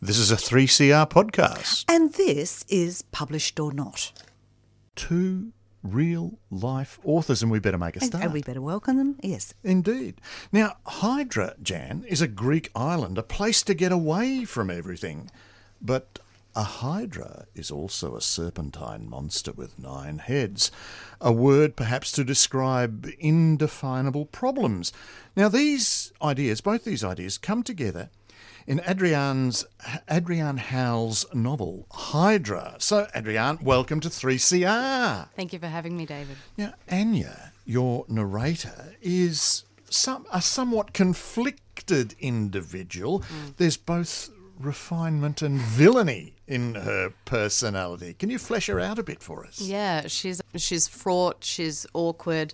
This is a 3CR podcast. And this is Published or Not. Two real life authors, and we better make a start. and we better welcome them. Yes. Indeed. Now, Hydra, Jan, is a Greek island, a place to get away from everything. But a hydra is also a serpentine monster with nine heads, a word perhaps to describe indefinable problems. Now, these ideas, both these ideas, come together in Adrienne's Adrienne Howell's novel Hydra. So, Adrienne, welcome to 3CR. Thank you for having me, David. Now, Anya, your narrator, is some a somewhat conflicted individual. Hmm. There's both refinement and villainy in her personality. Can you flesh her out a bit for us? Yeah, she's she's fraught, she's awkward,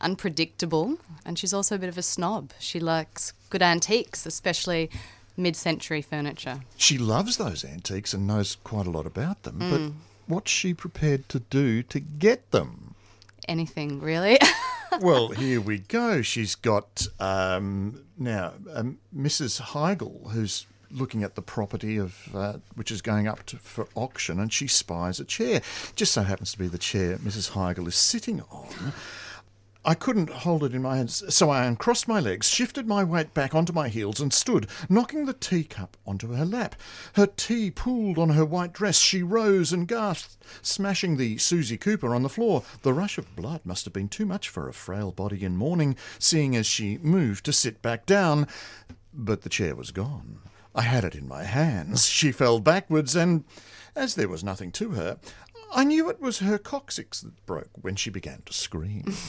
unpredictable, and she's also a bit of a snob. She likes good antiques, especially mid-century furniture. She loves those antiques and knows quite a lot about them, but what's she prepared to do to get them? Anything really. well, here we go. She's got um, now um, Mrs. Heigl, who's looking at the property of uh, which is going up to, for auction, and she spies a chair. Just so happens to be the chair Mrs. Heigl is sitting on. I couldn't hold it in my hands, so I uncrossed my legs, shifted my weight back onto my heels, and stood, knocking the teacup onto her lap. Her tea pooled on her white dress. She rose and gasped, smashing the Susie Cooper on the floor. The rush of blood must have been too much for a frail body in mourning, seeing as she moved to sit back down. But the chair was gone. I had it in my hands. She fell backwards, and as there was nothing to her, I knew it was her coccyx that broke when she began to scream.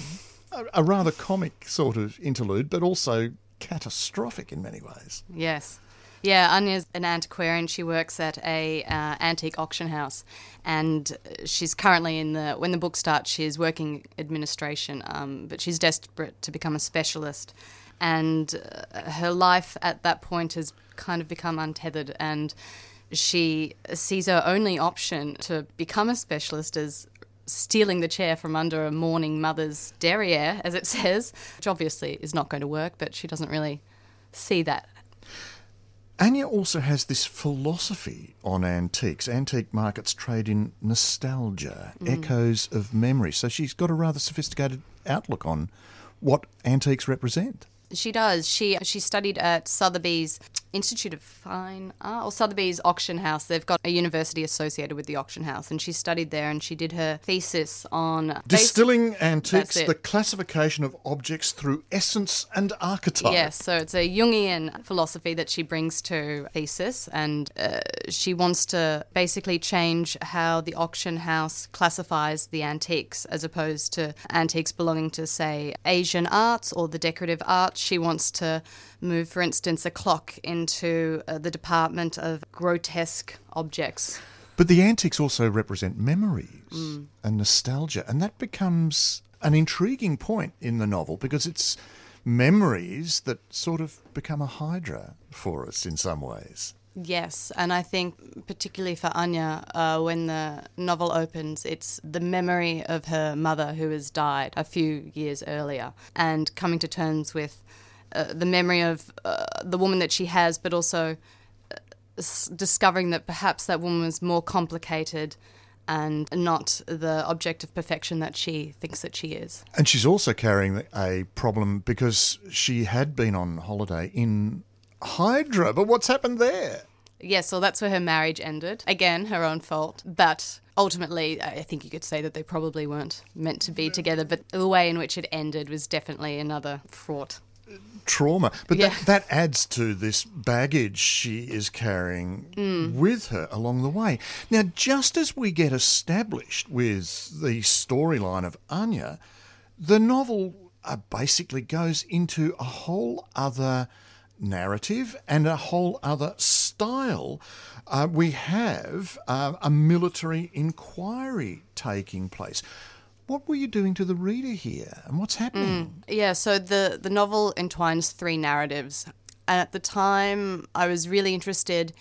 a, a rather comic sort of interlude, but also catastrophic in many ways. yes. Yeah, Anya's an antiquarian. She works at a uh, antique auction house, and she's currently in the. When the book starts, she's working administration, um, but she's desperate to become a specialist, and uh, her life at that point has kind of become untethered, and she sees her only option to become a specialist as stealing the chair from under a mourning mother's derriere, as it says, which obviously is not going to work, but she doesn't really see that Anya also has this philosophy on antiques. Antique markets trade in nostalgia, mm. echoes of memory. So she's got a rather sophisticated outlook on what antiques represent. She does. She she studied at Sotheby's Institute of Fine Art or Sotheby's Auction House. They've got a university associated with the auction house, and she studied there. And she did her thesis on Distilling antiques, the classification of objects through essence and archetype. Yes, so it's a Jungian philosophy that she brings to thesis, and uh, she wants to basically change how the auction house classifies the antiques, as opposed to antiques belonging to, say, Asian arts or the decorative arts. She wants to move, for instance, a clock into uh, the department of grotesque objects. But the antiques also represent memories Mm. and nostalgia, and that becomes an intriguing point in the novel because it's memories that sort of become a hydra for us in some ways. Yes, and I think particularly for Anya, uh, when the novel opens, it's the memory of her mother who has died a few years earlier, and coming to terms with uh, the memory of uh, the woman that she has, but also uh, s- discovering that perhaps that woman was more complicated and not the object of perfection that she thinks that she is. And she's also carrying a problem because she had been on holiday in Hydra, but what's happened there? Yes, so that's where her marriage ended. Again, her own fault. But ultimately, I think you could say that they probably weren't meant to be together. But the way in which it ended was definitely another fraught. Trauma. But Yeah. that, that adds to this baggage she is carrying with her along the way. Now, just as we get established with the storyline of Anya, the novel uh, basically goes into a whole other narrative and a whole other style. Uh, we have uh, a military inquiry taking place. What were you doing to the reader here, and what's happening? Yeah, so the, the novel entwines three narratives. And at the time, I was really interested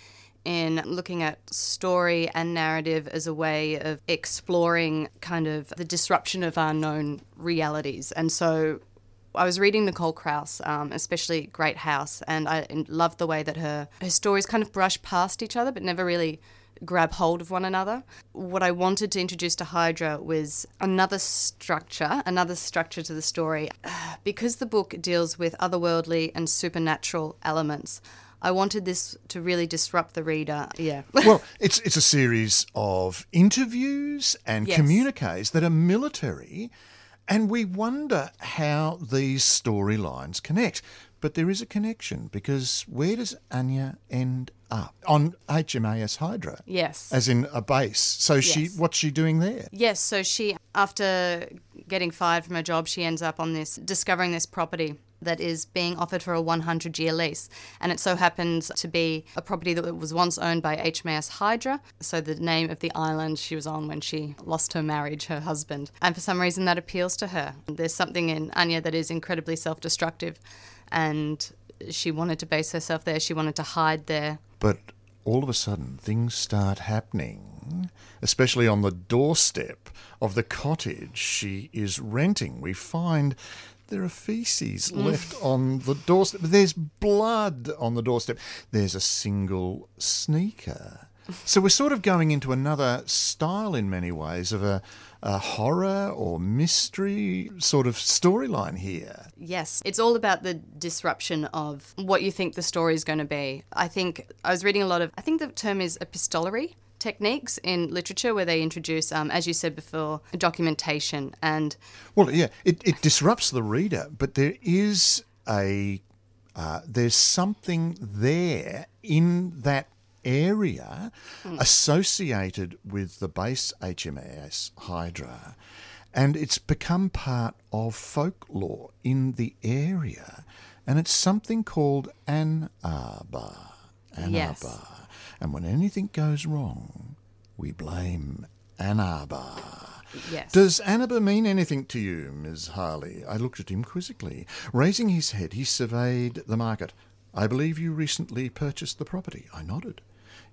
in looking at story and narrative as a way of exploring kind of the disruption of our known realities. And so I was reading Nicole Krauss, um, especially Great House, and I loved the way that her, her stories kind of brush past each other but never really grab hold of one another. What I wanted to introduce to Hydra was another structure, another structure to the story. Because the book deals with otherworldly and supernatural elements, I wanted this to really disrupt the reader. Yeah. well, it's it's a series of interviews and Yes. communiques that are military, and we wonder how these storylines connect. But there is a connection because where does Anya end up on HMAS Hydra? yes. As in a base. So she, what's she doing there? Yes, so she, after getting fired from her job, she ends up on this, discovering this property that is being offered for a 100 year lease. And it so happens to be a property that was once owned by HMAS Hydra. So the name of the island she was on when she lost her marriage, her husband. And for some reason that appeals to her. There's something in Anya that is incredibly self destructive. And she wanted to base herself there, she wanted to hide there. But all of a sudden, things start happening, especially on the doorstep of the cottage she is renting. We find there are feces mm. left on the doorstep. There's blood on the doorstep. There's a single sneaker. So we're sort of going into another style in many ways of a, a horror or mystery sort of storyline here. Yes, it's all about the disruption of what you think the story is going to be. I think I was reading a lot of, I think the term is epistolary techniques in literature where they introduce, um, as you said before, documentation and Well, yeah, it, it disrupts the reader, but there is a uh, there's something there in that area hmm. associated with the base HMAS Hydra, and it's become part of folklore in the area, and it's something called an arbor. An Yes. arbor. And when anything goes wrong, we blame Ann Arbor. yes. Does Annaba mean anything to you, Miss Harley? I looked at him quizzically. Raising his head, he surveyed the market. I believe you recently purchased the property. I nodded.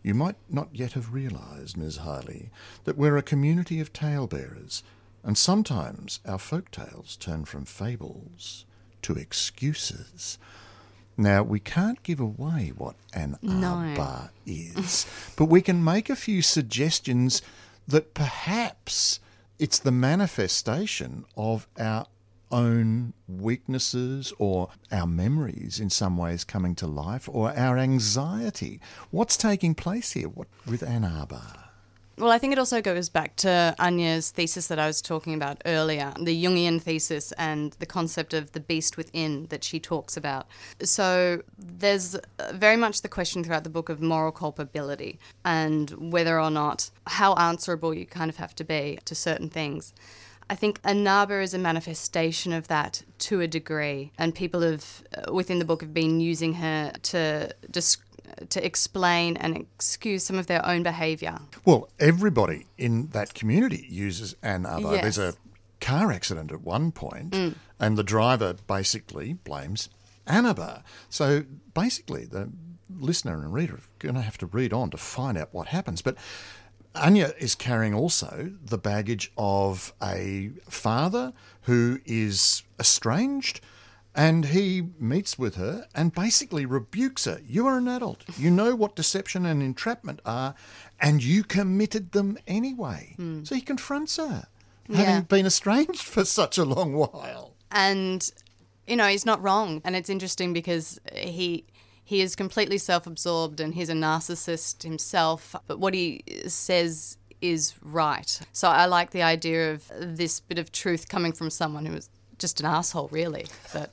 You might not yet have realised, Miss Harley, that we're a community of talebearers, and sometimes our folk tales turn from fables to excuses. Now, we can't give away what an No. arbor is, but we can make a few suggestions that perhaps it's the manifestation of our own weaknesses or our memories in some ways coming to life or our anxiety. What's taking place here what, with Ann Arbor? Well, I think it also goes back to Anya's thesis that I was talking about earlier, the Jungian thesis and the concept of the beast within that she talks about. So there's uh, very much the question throughout the book of moral culpability and whether or not how answerable you kind of have to be to certain things. I think Anaba is a manifestation of that to a degree, and people have uh, within the book have been using her to dis- to explain and excuse some of their own behaviour. Well, everybody in that community uses Ann Arbor. There's a car accident at one point, and the driver basically blames Ann Arbor. So basically, the listener and reader are going to have to read on to find out what happens. But Anya is carrying also the baggage of a father who is estranged. And he meets with her and basically rebukes her. You are an adult. You know what deception and entrapment are, and you committed them anyway. Hmm. So he confronts her, Yeah. having been estranged for such a long while. and you know he's not wrong and it's interesting because he he is completely self-absorbed and he's a narcissist himself but what he says is right so i like the idea of this bit of truth coming from someone who is just an asshole really but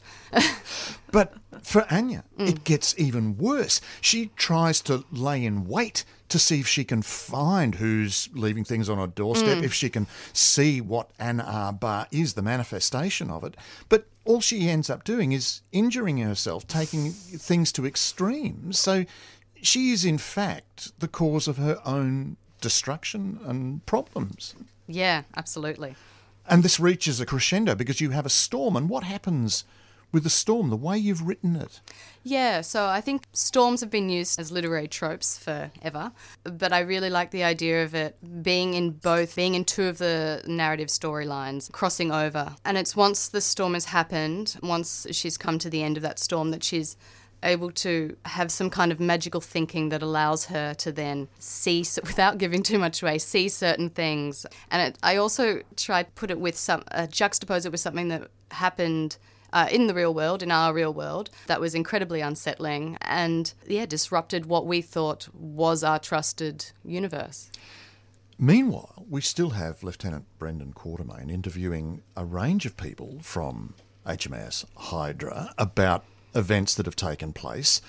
But for Anya, it gets even worse. She tries to lay in wait to see if she can find who's leaving things on her doorstep, mm. if she can see what Ann Arbor is, the manifestation of it. But all she ends up doing is injuring herself, taking things to extremes. So she is, in fact, the cause of her own destruction and problems. yeah absolutely And this reaches a crescendo because you have a storm. And what happens with the storm, the way you've written it. Yeah, so I think storms have been used as literary tropes forever, but I really like the idea of it being in both, being in two of the narrative storylines, crossing over. And it's once the storm has happened, once she's come to the end of that storm, that she's able to have some kind of magical thinking that allows her to then see, without giving too much away, see certain things. And it, I also tried to put it with some, uh, juxtapose it with something that happened uh, in the real world, in our real world, that was incredibly unsettling and, yeah, disrupted what we thought was our trusted universe. Meanwhile, we still have Lieutenant Brendan Quartermain interviewing a range of people from HMAS Hydra about events that have taken place.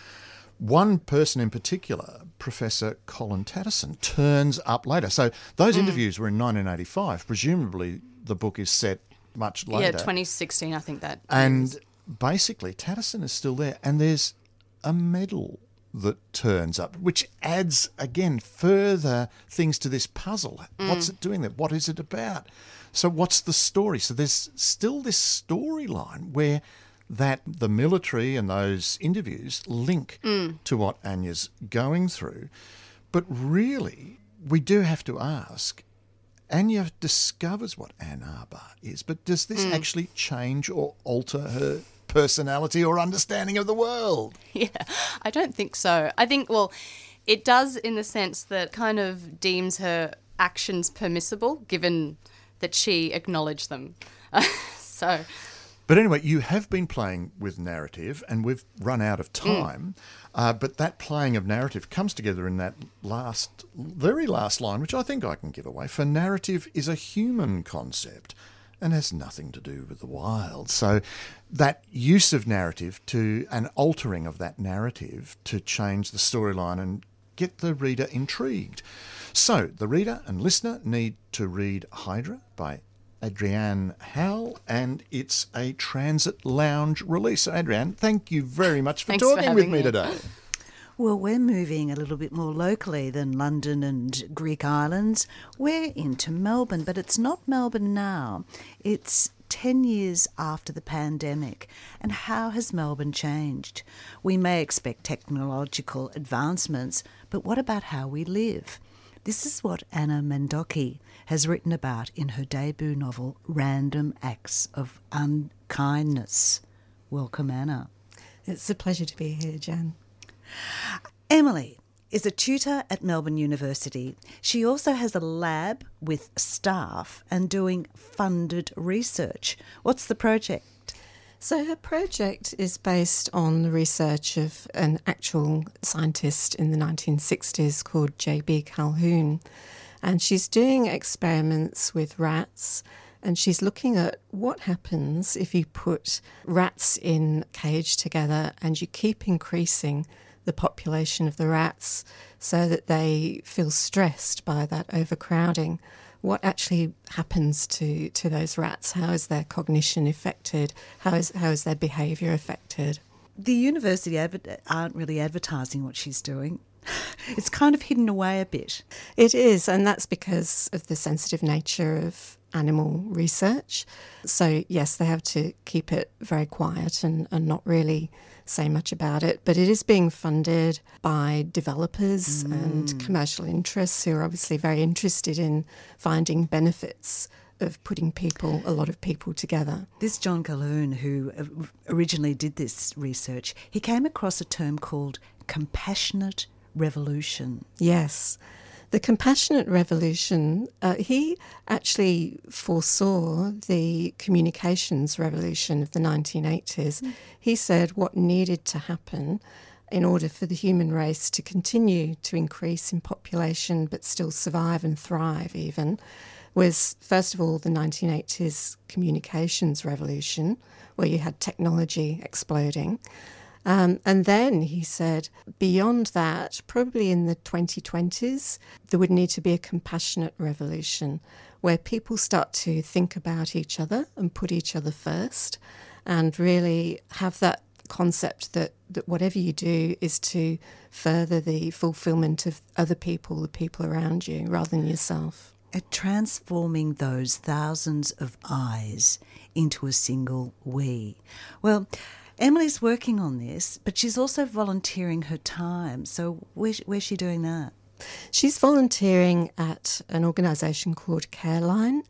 One person in particular, Professor Colin Tatteson, turns up later. So those mm. interviews were in 1985. Presumably, the book is set much later. Yeah, 2016, I think that. And is. basically, Tatteson is still there, and there's a medal that turns up, which adds again further things to this puzzle. Mm. What's it doing there? What is it about? So, what's the story? So, there's still this storyline where that the military and those interviews link mm. to what Anya's going through. But really, we do have to ask Anya discovers what Ann Arbor is, but does this mm. actually change or alter her personality or understanding of the world? Yeah, I don't think so. I think, well, it does in the sense that kind of deems her actions permissible given that she acknowledged them. so but anyway, you have been playing with narrative, and we've run out of mm. time. Mm. Uh, but that playing of narrative comes together in that last, very last line, which I think I can give away. For narrative is a human concept and has nothing to do with the wild. So that use of narrative to an altering of that narrative to change the storyline and get the reader intrigued. So the reader and listener need to read Hydra by Adrienne Howell, and it's a Transit Lounge release. Adrienne, thank you very much for talking for with me, me today. Well, we're moving a little bit more locally than London and Greek islands. We're into Melbourne, but it's not Melbourne now. It's 10 years after the pandemic. And how has Melbourne changed? We may expect technological advancements, but what about how we live? This is what Anna Mandoki has written about in her debut novel, Random Acts of Unkindness. Welcome, Anna. It's a pleasure to be here, Jan. Emily is a tutor at Melbourne University. She also has a lab with staff and doing funded research. What's the project? So, her project is based on the research of an actual scientist in the 1960s called J.B. Calhoun. And she's doing experiments with rats and she's looking at what happens if you put rats in a cage together and you keep increasing the population of the rats so that they feel stressed by that overcrowding what actually happens to, to those rats? How is their cognition affected? How is, how is their behaviour affected? The university adver- aren't really advertising what she's doing. It's kind of hidden away a bit. It is, and that's because of the sensitive nature of animal research. So, yes, they have to keep it very quiet and, and not really say much about it, but it is being funded by developers mm. and commercial interests who are obviously very interested in finding benefits of putting people, a lot of people together. This John Calhoun, who originally did this research, he came across a term called compassionate revolution. Yes. The compassionate revolution, uh, he actually foresaw the communications revolution of the 1980s. Mm. He said what needed to happen in order for the human race to continue to increase in population but still survive and thrive, even, was first of all the 1980s communications revolution, where you had technology exploding. Um, and then he said, beyond that, probably in the 2020s, there would need to be a compassionate revolution where people start to think about each other and put each other first and really have that concept that, that whatever you do is to further the fulfillment of other people, the people around you, rather than yourself. at transforming those thousands of eyes into a single we. Well, Emily's working on this, but she's also volunteering her time. So, where, where's she doing that? She's volunteering at an organisation called Careline,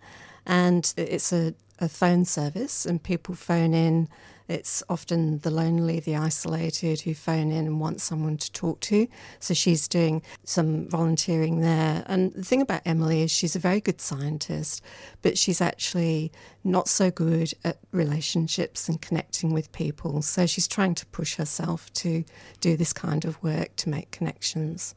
and it's a, a phone service, and people phone in it's often the lonely, the isolated who phone in and want someone to talk to. So she's doing some volunteering there. And the thing about Emily is she's a very good scientist, but she's actually not so good at relationships and connecting with people. So she's trying to push herself to do this kind of work to make connections.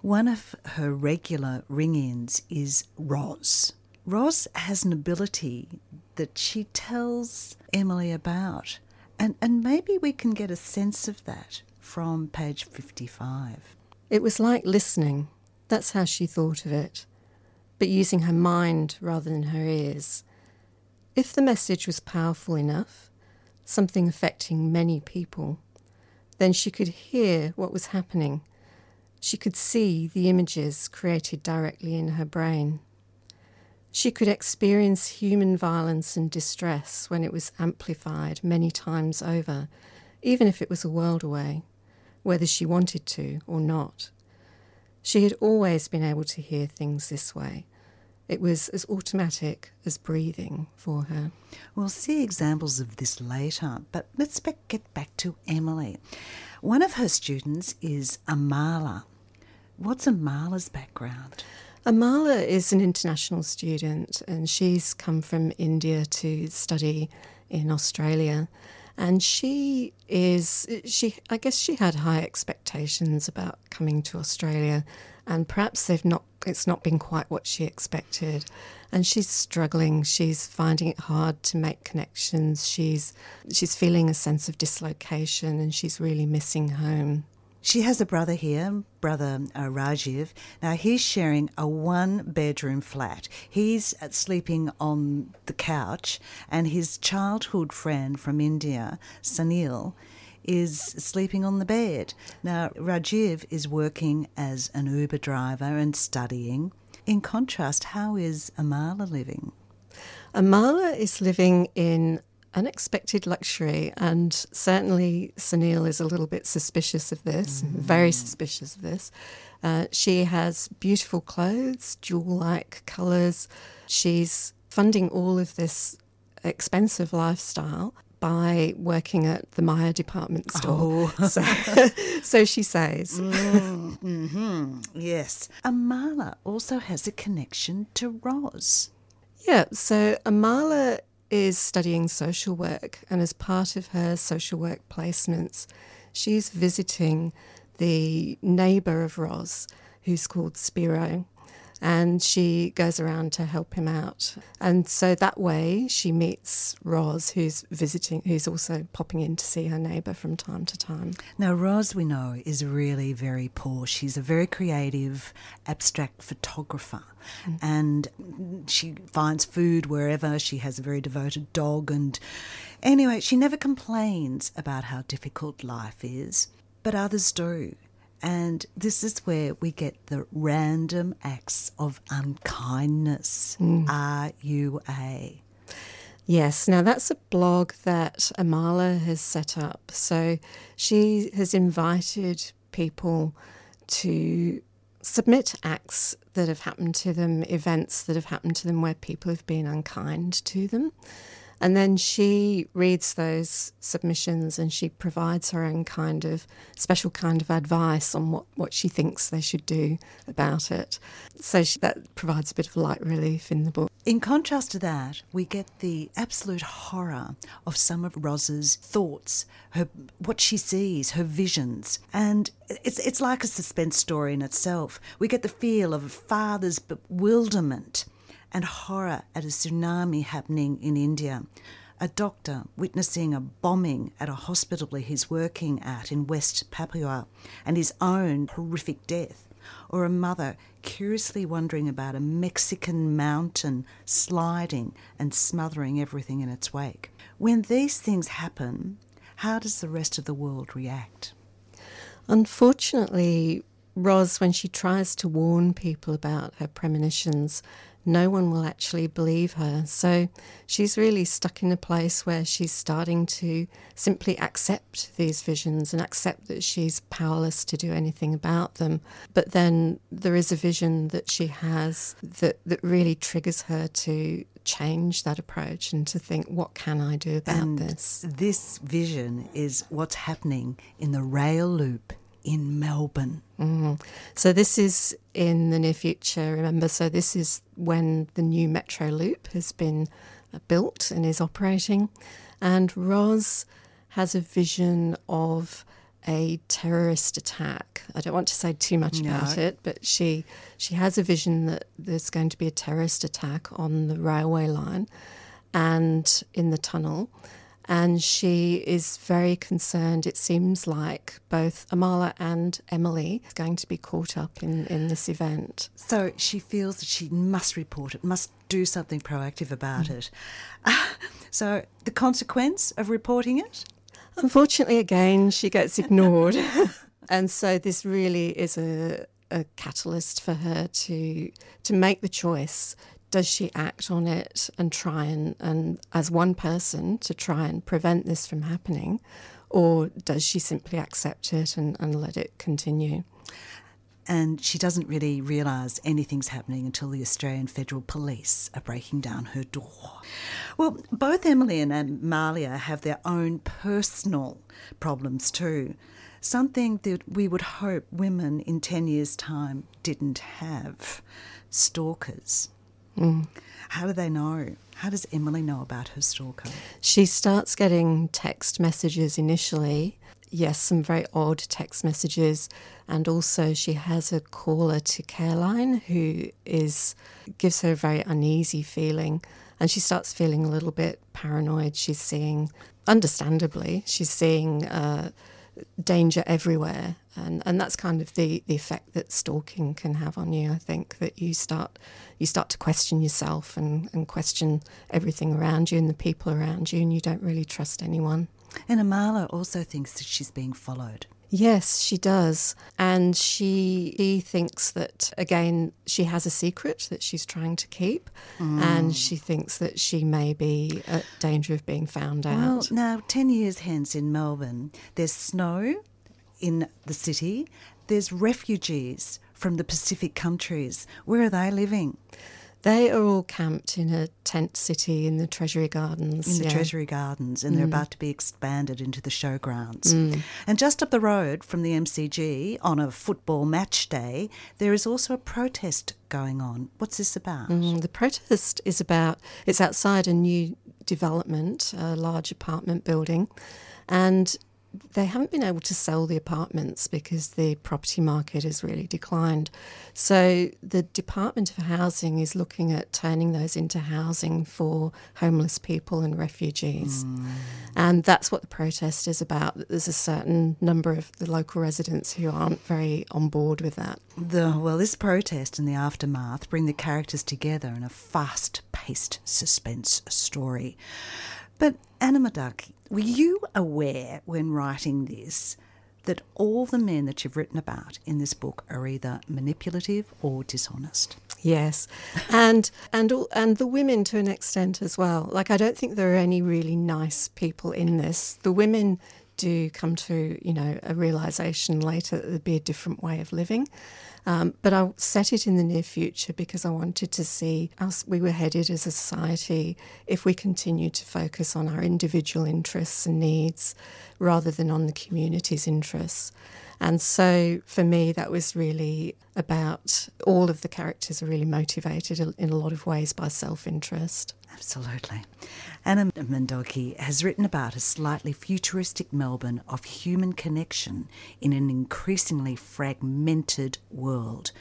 One of her regular ring ins is Roz. Roz has an ability that she tells Emily about. And, and maybe we can get a sense of that from page 55. It was like listening. That's how she thought of it, but using her mind rather than her ears. If the message was powerful enough, something affecting many people, then she could hear what was happening. She could see the images created directly in her brain. She could experience human violence and distress when it was amplified many times over, even if it was a world away, whether she wanted to or not. She had always been able to hear things this way. It was as automatic as breathing for her. We'll see examples of this later, but let's get back to Emily. One of her students is Amala. What's Amala's background? Amala is an international student and she's come from India to study in Australia. And she is, she, I guess she had high expectations about coming to Australia and perhaps they've not, it's not been quite what she expected. And she's struggling. She's finding it hard to make connections. She's, she's feeling a sense of dislocation and she's really missing home. She has a brother here, brother uh, Rajiv. Now he's sharing a one bedroom flat. He's uh, sleeping on the couch, and his childhood friend from India, Sunil, is sleeping on the bed. Now Rajiv is working as an Uber driver and studying. In contrast, how is Amala living? Amala is living in unexpected luxury, and certainly Sunil is a little bit suspicious of this, mm. very suspicious of this. Uh, she has beautiful clothes, jewel like colours. She's funding all of this expensive lifestyle by working at the Myer department store. Oh. so, so, she says. Mm, mm-hmm. Yes. Amala also has a connection to Roz. Yeah, so Amala is studying social work, and as part of her social work placements, she's visiting the neighbour of Roz, who's called Spiro and she goes around to help him out. And so that way she meets Roz, who's visiting, who's also popping in to see her neighbour from time to time. Now, Roz, we know, is really very poor. She's a very creative, abstract photographer. Mm. And she finds food wherever. She has a very devoted dog. And anyway, she never complains about how difficult life is, but others do. And this is where we get the random acts of unkindness, mm. RUA. Yes, now that's a blog that Amala has set up. So she has invited people to submit acts that have happened to them, events that have happened to them where people have been unkind to them. And then she reads those submissions and she provides her own kind of special kind of advice on what, what she thinks they should do about it. So she, that provides a bit of light relief in the book. In contrast to that, we get the absolute horror of some of Roz's thoughts, her what she sees, her visions, and it's it's like a suspense story in itself. We get the feel of a father's bewilderment and horror at a tsunami happening in India. A doctor witnessing a bombing at a hospital he's working at in West Papua and his own horrific death. Or a mother curiously wondering about a Mexican mountain sliding and smothering everything in its wake. When these things happen, how does the rest of the world react? Unfortunately, Roz, when she tries to warn people about her premonitions, no one will actually believe her. So she's really stuck in a place where she's starting to simply accept these visions and accept that she's powerless to do anything about them. But then there is a vision that she has that, that really triggers her to change that approach and to think, what can I do about and this? This vision is what's happening in the rail loop in Melbourne. Mm. So this is in the near future, remember? So this is when the new metro loop has been uh, built and is operating. And Roz has a vision of a terrorist attack. I don't want to say too much No. about it, but she she has a vision that there's going to be a terrorist attack on the railway line and in the tunnel. And she is very concerned. It seems like both Amala and Emily are going to be caught up in, in this event. So she feels that she must report it, must do something proactive about it. so the consequence of reporting it? Unfortunately, again, she gets ignored. and so this really is a, a catalyst for her to to make the choice. Does she act on it and try and, and as one person to try and prevent this from happening? Or does she simply accept it and, and let it continue? And she doesn't really realise anything's happening until the Australian Federal Police are breaking down her door. Well, both Emily and Amala have their own personal problems too. Something that we would hope women in 10 years' time didn't have stalkers. How do they know? How does Emily know about her stalker? She starts getting text messages initially. Yes, some very odd text messages, and also she has a caller to Careline who is gives her a very uneasy feeling, and she starts feeling a little bit paranoid. She's seeing, understandably, she's seeing uh, danger everywhere, and and that's kind of the the effect that stalking can have on you. I think that you start you start to question yourself and and question everything around you and the people around you, and you don't really trust anyone. And Amala also thinks that she's being followed. Yes, she does. And she, she thinks that, again, she has a secret that she's trying to keep. Mm. And she thinks that she may be at danger of being found out. Well, now, 10 years hence in Melbourne, there's snow in the city, there's refugees from the Pacific countries. Where are they living? They are all camped in a tent city in the Treasury Gardens. In the yeah. Mm. Treasury Gardens, and they're about to be expanded into the showgrounds. And just up the road from the MCG, on a football match day, there is also a protest going on. What's this about? Mm, the protest is about it's outside a new development, a large apartment building, and they haven't been able to sell the apartments because the property market has really declined. So the Department of Housing is looking at turning those into housing for homeless people and refugees. Mm. And that's what the protest is about. that There's a certain number of the local residents who aren't very on board with that. The, well, this protest and the aftermath bring the characters together in a fast paced suspense story. But Anna Mandoki, were you aware when writing this that all the men that you've written about in this book are either manipulative or dishonest? Yes, and and and the women to an extent as well. Like I don't think there are any really nice people in this. The women do come to you know a realization later that there'd be a different way of living. Um, but I set it in the near future because I wanted to see us we were headed as a society if we continue to focus on our individual interests and needs rather than on the community's interests. And so for me, that was really about all of the characters are really motivated in a lot of ways by self interest. Absolutely. Anna Mandoki has written about a slightly futuristic Melbourne of human connection in an increasingly fragmented world,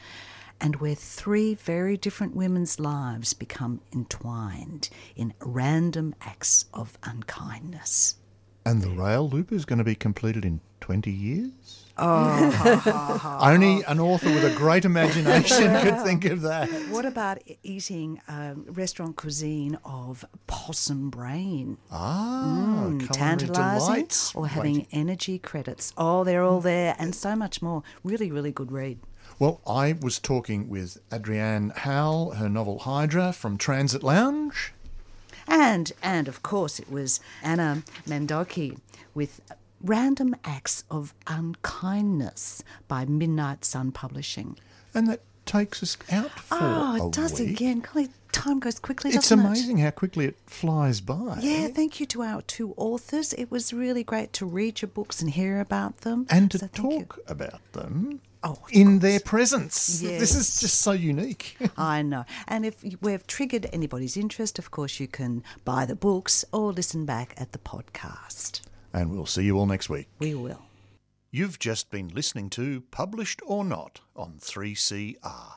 and where three very different women's lives become entwined in random acts of unkindness. And the rail loop is going to be completed in 20 years? Oh, only an author with a great imagination could think of that. What about eating um, restaurant cuisine of possum brain? Ah, mm, tantalising, or having waiting. energy credits. Oh, they're all there, and so much more. Really, really good read. Well, I was talking with Adrienne Howell, her novel Hydra from Transit Lounge. And, and of course, it was Anna Mandoki with Random Acts of Unkindness by Midnight Sun Publishing. And that takes us out for Oh, it does week. again. Golly, time goes quickly, It's amazing how quickly it flies by. Yeah, thank you to our two authors. It was really great to read your books and hear about them. And to So talk about them Oh, in their presence. This is just so unique. I know. And if we've triggered anybody's interest, of course, you can buy the books or listen back at the podcast. And we'll see you all next week. We will. You've just been listening to Published or Not on 3CR.